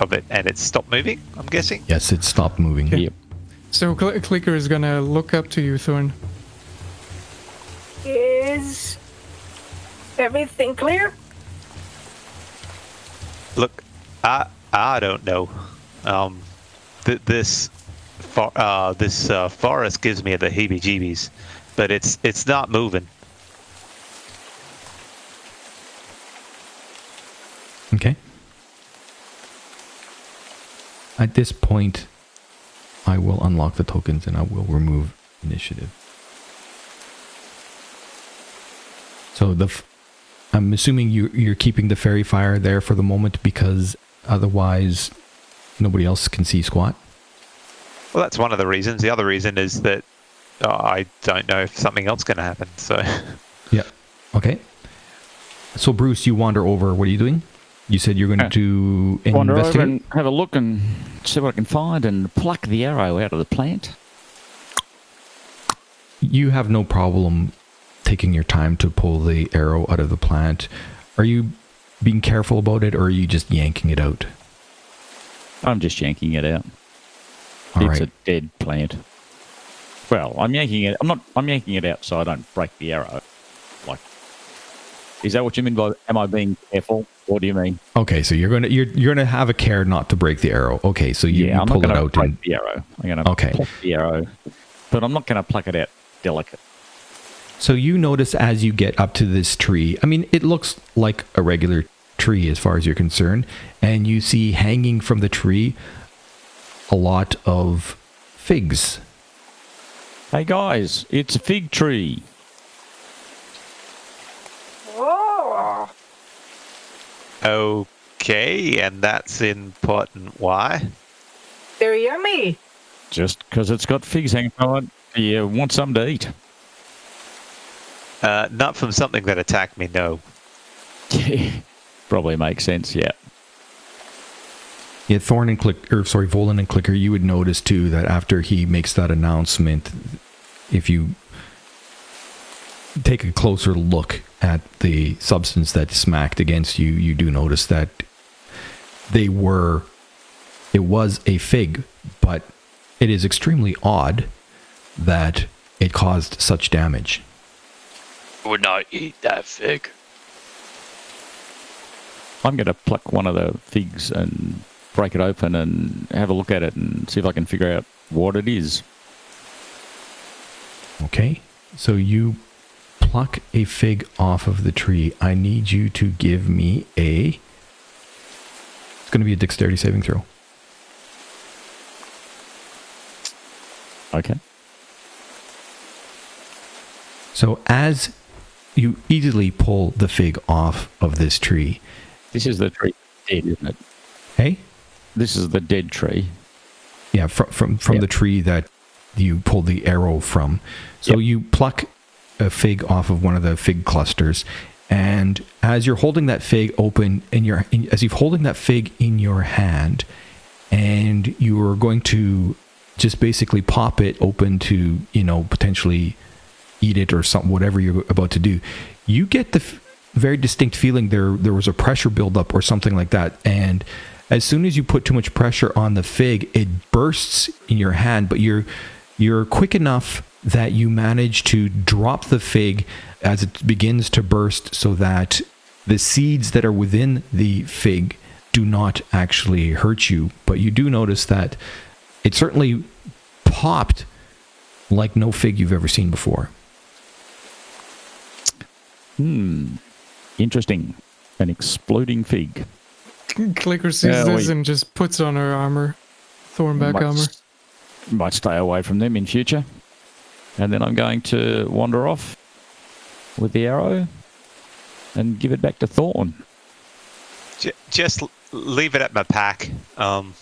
of it, and it stopped moving. I'm guessing. Yes, it stopped moving. Okay. Yep. So Cl- Clicker is gonna look up to you, Thorn. Is everything clear? Look, I I don't know. Um, th- this for, uh, this uh, forest gives me the heebie-jeebies, but it's it's not moving. Okay. At this point, I will unlock the tokens and I will remove initiative. So the, f- I'm assuming you you're keeping the fairy fire there for the moment because otherwise nobody else can see squat. Well, that's one of the reasons. The other reason is that uh, I don't know if something else going to happen. So Yeah. Okay. So Bruce, you wander over. What are you doing? You said you're going Uh, to Wander over and have a look and see what I can find and pluck the arrow out of the plant. you have no problem taking your time to pull the arrow out of the plant. Are you being careful about it, or are you just yanking it out? I'm just yanking it out. All it's right. a dead plant. Well, I'm yanking it. I'm not. I'm yanking it out so I don't break the arrow. Is that what you mean by? Am I being careful? What do you mean? Okay, so you're gonna you're you're gonna have a care not to break the arrow. Okay, so you, yeah, you I'm pull not it going to out break and the arrow. I'm going to Okay. pluck the arrow, but I'm not going to pluck it out delicate. so you notice as you get up to this tree. I mean, it looks like a regular tree as far as you're concerned, and you see hanging from the tree a lot of figs. Hey guys, it's a fig tree. Okay, and that's important. Why? They're yummy. Just because it's got figs hanging from it, you want something to eat. Uh, not from something that attacked me. No. Probably makes sense. Yeah. Yeah, Thorn and Click, or sorry, Volan and Clicker, you would notice too that after he makes that announcement, if you take a closer look at the substance that smacked against you, you do notice that they were, it was a fig, but it is extremely odd that it caused such damage. Would not eat that fig. I'm going to pluck one of the figs and break it open and have a look at it and see if I can figure out what it is. Okay, so you pluck a fig off of the tree. I need you to give me a. It's going to be a dexterity saving throw. Okay. So as you easily pull the fig off of this tree, This is the tree dead, isn't it? hey, This is the dead tree. yeah, from from from Yep. the tree that you pulled the arrow from. So Yep. you pluck a fig off of one of the fig clusters, and as you're holding that fig open in your, in, as you're holding that fig in your hand, and you are going to just basically pop it open to you know potentially eat it or something whatever you're about to do you get the f- very distinct feeling there there was a pressure buildup or something like that. And as soon as you put too much pressure on the fig it bursts in your hand but you're you're quick enough that you manage to drop the fig as it begins to burst so that the seeds that are within the fig do not actually hurt you but you do notice that it certainly popped like no fig you've ever seen before Hmm. Interesting. An exploding fig. Clicker sees Yeah, this and just puts on her armor, Thornback might, armor. s- might stay away from them in future. And then I'm going to wander off with the arrow and give it back to Thorn. Just leave it at my pack. Um,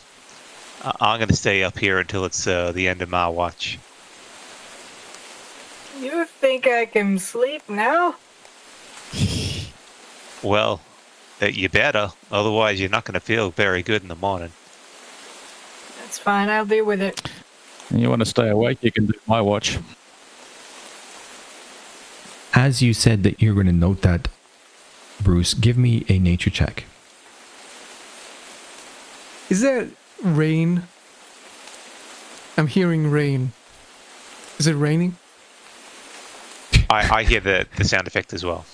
I- I'm going to stay up here until it's uh, the end of my watch. You think I can sleep now? Well, uh, you better. Otherwise, you're not going to feel very good in the morning. That's fine. I'll deal with it. And you want to stay awake, you can do my watch. As you said that you're going to note that bruce give me a nature check Is that rain? I'm hearing rain. Is it raining? I, I hear the, the sound effect as well.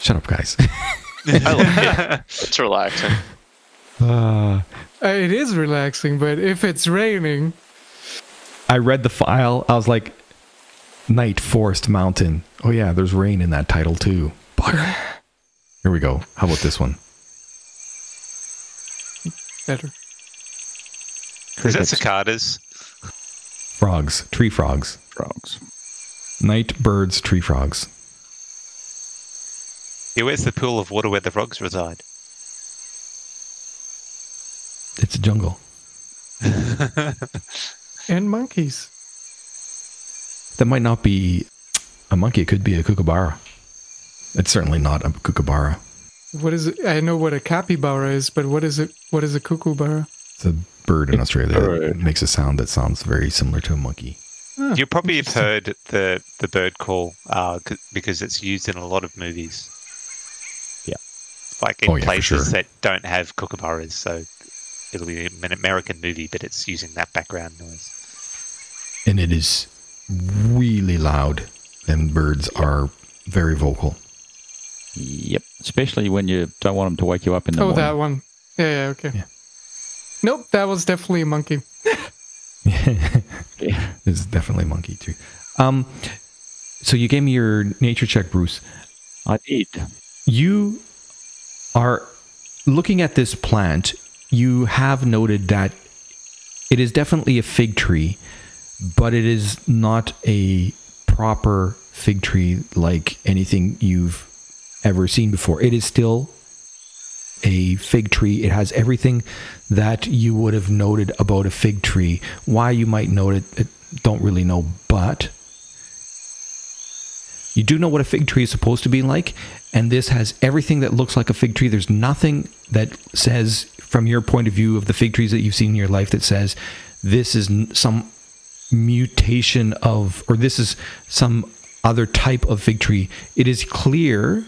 shut up guys I like it. It's relaxing. uh, Uh, it is relaxing, but if it's raining, i read the file i was like night forest mountain oh yeah there's rain in that title too Bugger. here we go how about this one better. Is that cicadas? frogs tree frogs Frogs. night birds tree frogs Yeah, where's the pool of water where the frogs reside? It's a jungle. And monkeys. That might not be a monkey. It could be a kookaburra. It's certainly not a kookaburra. What is it? I know what a capybara is, but what is it? What is a kookaburra? It's a bird in It's Australia a that makes a sound that sounds very similar to a monkey. Ah, You probably have heard the the bird call uh, c- because it's used in a lot of movies. Yeah. like in Oh, yeah, places sure. that don't have kookaburras, so it'll be an American movie, but it's using that background noise. And it is really loud, and birds are very vocal. Yep. Especially when you don't want them to wake you up in the Oh, morning. that one. Yeah, yeah, okay. Yeah. Nope, that was definitely a monkey. Yeah. It's definitely a monkey too. Um, so you gave me your nature check, Bruce. I did. You are looking at this plant. You have noted that it is definitely a fig tree, but it is not a proper fig tree like anything you've ever seen before. It is still a fig tree. It has everything that you would have noted about a fig tree. Why you might note it, don't really know, but you do know what a fig tree is supposed to be like, and this has everything that looks like a fig tree. There's nothing that says, from your point of view of the fig trees that you've seen in your life, that says this is some mutation of, or this is some other type of fig tree. It is clear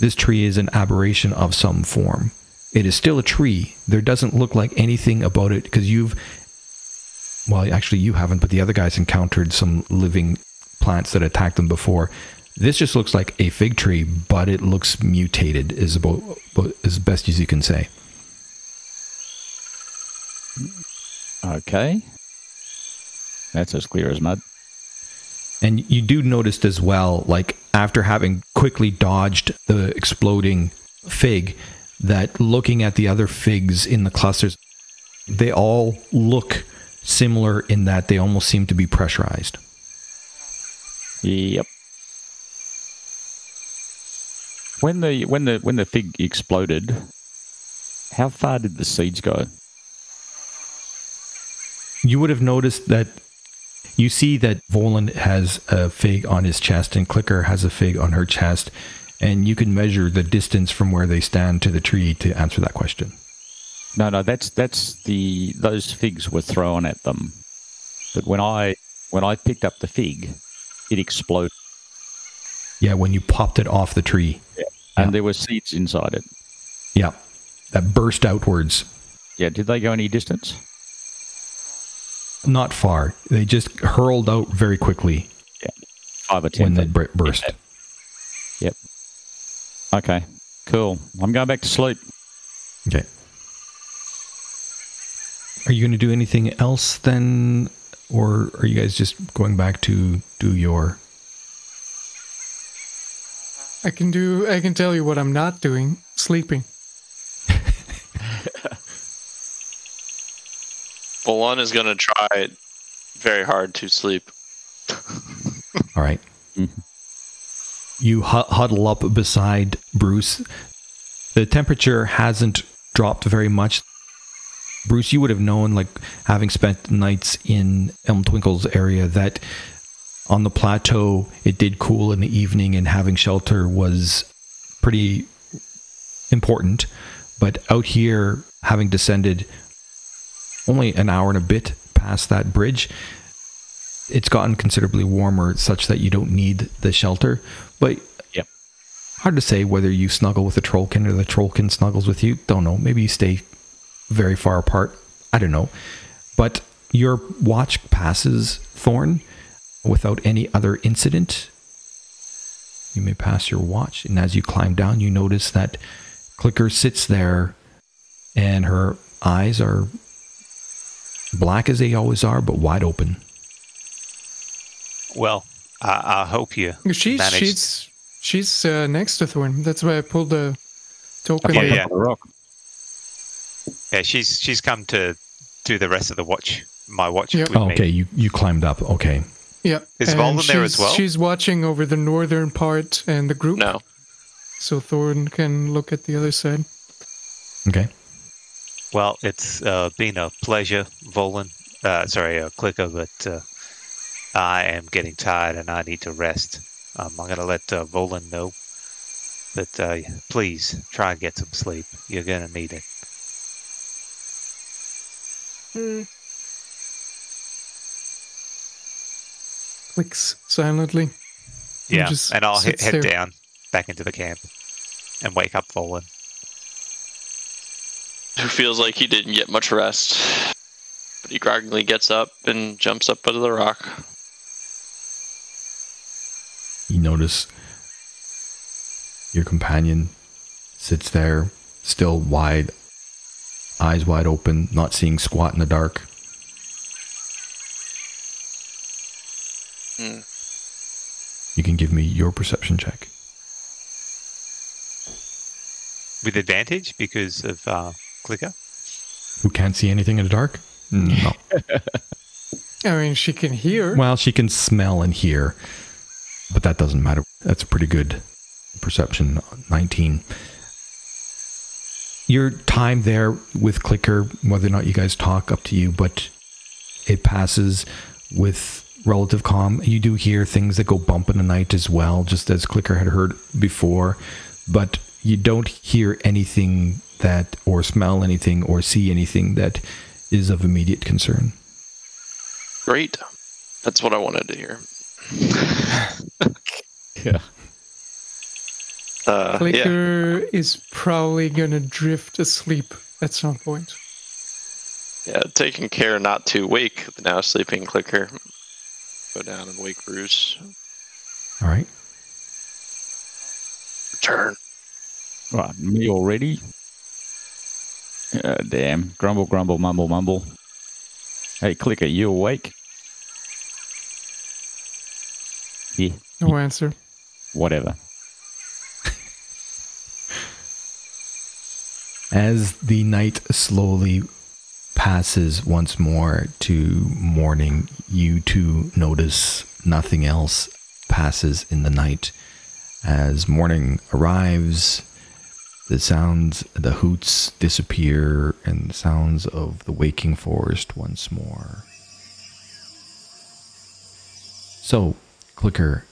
this tree is an aberration of some form. It is still a tree. There doesn't look like anything about it because you've, well, actually, you haven't, but the other guys encountered some living plants that attacked them before. This just looks like a fig tree, but it looks mutated, is about as best as you can say. Okay. That's as clear as mud. And you do notice as well, like after having quickly dodged the exploding fig, that looking at the other figs in the clusters, they all look similar in that they almost seem to be pressurized. Yep. When the when the when the fig exploded, how far did the seeds go? You would have noticed that you see that Volan has a fig on his chest and Clicker has a fig on her chest, and you can measure the distance from where they stand to the tree to answer that question. No, no, that's that's the those figs were thrown at them. But when I when I picked up the fig, it exploded, Yeah, when you popped it off the tree. and Yeah. there were seeds inside it. Yeah, that burst outwards. Yeah, did they go any distance? Not far. They just hurled out very quickly Yeah. Five or ten. when they feet. burst. Yep. Okay. Cool. I'm going back to sleep. Okay. Are you going to do anything else then? Or are you guys just going back to do your. I can do. I can tell you what I'm not doing. Sleeping. Volan is going to try very hard to sleep. All right. Mhm. You hu- huddle up beside Bruce. The temperature hasn't dropped very much. Bruce, you would have known, like having spent nights in Elm Twinkle's area, that on the plateau it did cool in the evening, and having shelter was pretty important. But out here, having descended only an hour and a bit past that bridge, it's gotten considerably warmer such that you don't need the shelter. But Yep. hard to say whether you snuggle with the trollkin or the trollkin snuggles with you. Don't know. Maybe you stay very far apart. I don't know. But your watch passes Thorn without any other incident. You may pass your watch, and as you climb down, you notice that Clicker sits there, and her eyes are black as they always are, but wide open. Well, I, I hope you She's managed. she's she's uh, next to Thorn. That's why I pulled the token. Up Yeah, yeah. of the rock. Yeah, she's she's come to do the rest of the watch. My watch. Yep. with Oh, me. okay, you you climbed up. Okay. Yeah. Is and Volan there as she's- well? She's watching over the northern part and the group. No. so Thorn can look at the other side. Okay. Well, it's uh, been a pleasure, Volan. Uh, sorry, uh, Clicker, but uh, I am getting tired and I need to rest. Um, I'm going to let uh, Volan know that uh, please try and get some sleep. You're going to need it. Hmm. Clicks silently. He Yeah, just and I'll he- head down back into the camp and wake up Volan. Who feels like he didn't get much rest. But he groggily gets up and jumps up out of the rock. You notice your companion sits there, still wide, eyes wide open, not seeing squat in the dark. Hmm. You can give me your perception check. With advantage because of uh, Clicker? Who can't see anything in the dark? No. I mean, she can hear. well, she can smell and hear, but that doesn't matter. That's a pretty good perception. 19. Your time there with Clicker, whether or not you guys talk, up to you, but it passes with relative calm. You do hear things that go bump in the night as well, just as Clicker had heard before, but you don't hear anything that, or smell anything, or see anything that is of immediate concern. Great. That's what I wanted to hear. Yeah. Uh, yeah. Clicker is probably gonna drift asleep at some point. Yeah, taking care not to wake the now sleeping clicker. Go down and wake Bruce. All right. Return. Right, me already? Uh, damn. Grumble, grumble, mumble, mumble. Hey, Clicker, you awake? Yeah, No answer. whatever. As the night slowly passes once more to morning, you too notice nothing else passes in the night. As morning arrives, the sounds, the hoots disappear, and the sounds of the waking forest once more. So, Clicker,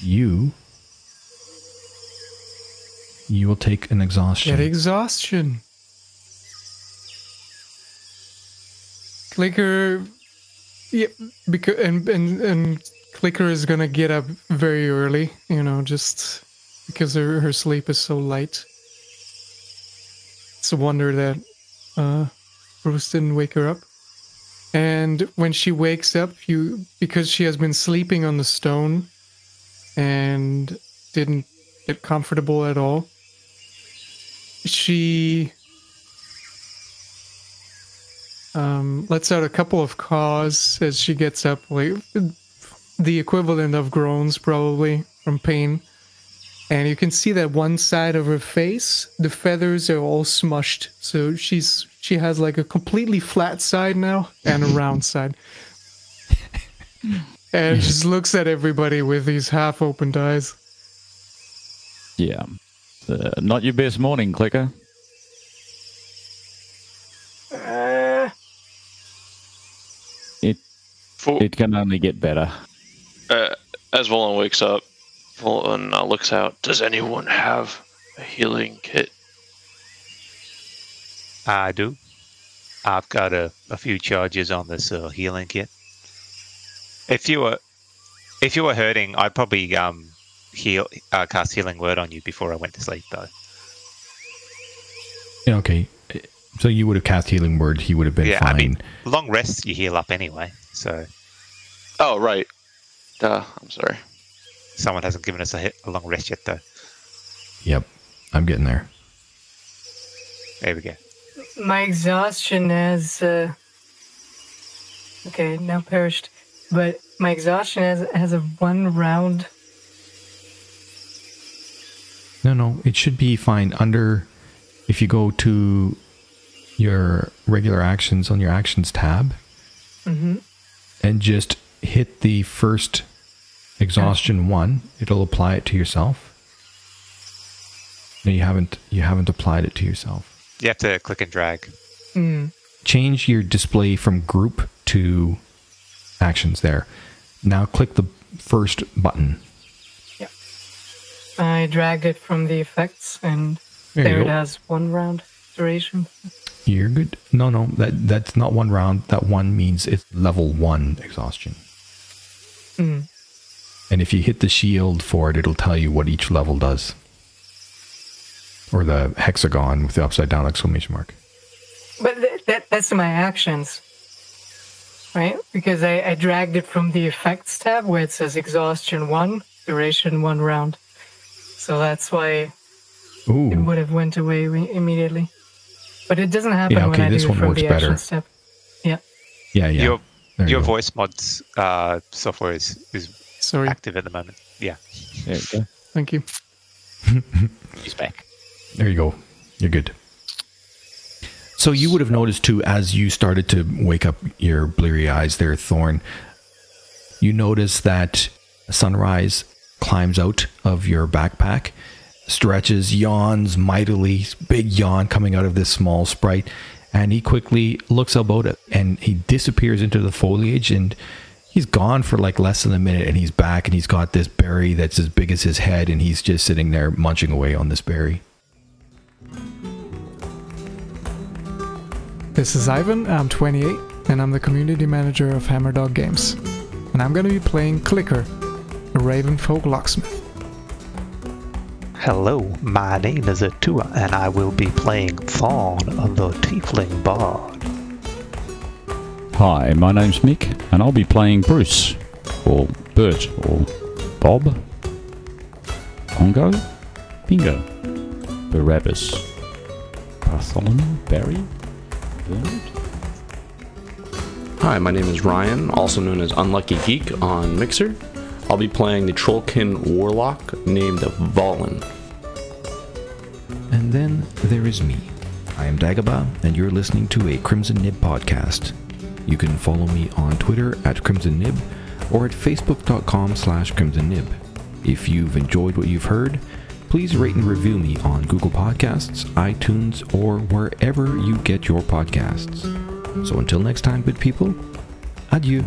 you you will take an exhaustion. Get exhaustion. Clicker, yeah, because and and and Clicker is gonna get up very early. You know, just because her her sleep is so light. It's a wonder that uh, Bruce didn't wake her up. And when she wakes up, you because she has been sleeping on the stone and didn't get comfortable at all she um, lets out a couple of caws as she gets up, like the equivalent of groans, probably from pain. And you can see that one side of her face, the feathers are all smushed. So she's she has like a completely flat side now and a round side. And just looks at everybody with these half-opened eyes. Yeah. Uh, not your best morning, Clicker. Uh, It For, it can only get better. uh, as Volan wakes up, Volan uh, looks out. Does anyone have a healing kit? I do. I've got a, a few charges on this uh, healing kit. If you were if you were hurting, I'd probably um heal uh, cast healing word on you before I went to sleep though. Yeah, okay. So you would have cast healing word. He would have been yeah, fine. I mean long rests you heal up anyway. So Oh, right. Duh, I'm sorry. Someone hasn't given us a, hit, a long rest yet though. yep, I'm getting there. There we go. my exhaustion has uh, okay now perished, but my exhaustion has has a one round. No, no, it should be fine. Under, if you go to your regular actions on your actions tab Mm-hmm. and just hit the first Exhaustion one, it'll apply it to yourself. No, you haven't. You haven't applied it to yourself. You have to click and drag. Mm. Change your display from group to actions. There. Now click the first button. Yeah. I dragged it from the effects, and There there, it go. has one round duration. You're good. No, no, that that's not one round. That one means it's level one exhaustion. Mm. And if you hit the shield for it, it'll tell you what each level does. Or the hexagon with the upside down exclamation mark. But th- that that's my actions, right? Because I, I dragged it from the effects tab where it says exhaustion one, duration one round. So that's why it would have went away wi- immediately. But it doesn't happen Yeah, when okay, I this do it one from works the better. actions tab. Yeah. Yeah, yeah. Your There you your voice mods uh, software is, is Sorry. active at the moment. Yeah. There you go. Thank you. He's back. There you go. You're good. So you would have noticed too, as you started to wake up your bleary eyes there, Thorn, you notice that sunrise climbs out of your backpack, stretches, yawns mightily, big yawn coming out of this small sprite, and he quickly looks about it and he disappears into the foliage and he's gone for like less than a minute and he's back and he's got this berry that's as big as his head and he's just sitting there munching away on this berry. This is Ivan, I'm 28, and I'm the community manager of Hammerdog Games. And I'm gonna be playing Clicker, a Ravenfolk locksmith. Hello, my name is Atua, and I will be playing Fawn, the Tiefling Bard. Hi, my name's Mick, and I'll be playing Bruce, or Bert, or Bob, Congo, Bingo, Barabbas, Bartholomew, Barry, Bernard. Hi, my name is Ryan, also known as Unlucky Geek on Mixer. I'll be playing the Trollkin Warlock named Valen. And then there is me. I am Dagobah, and you're listening to a Crimson Nib podcast. You can follow me on Twitter at Crimson Nib or at facebook.com slash Crimson Nib. If you've enjoyed what you've heard, please rate and review me on Google Podcasts, iTunes, or wherever you get your podcasts. So until next time, good people, adieu.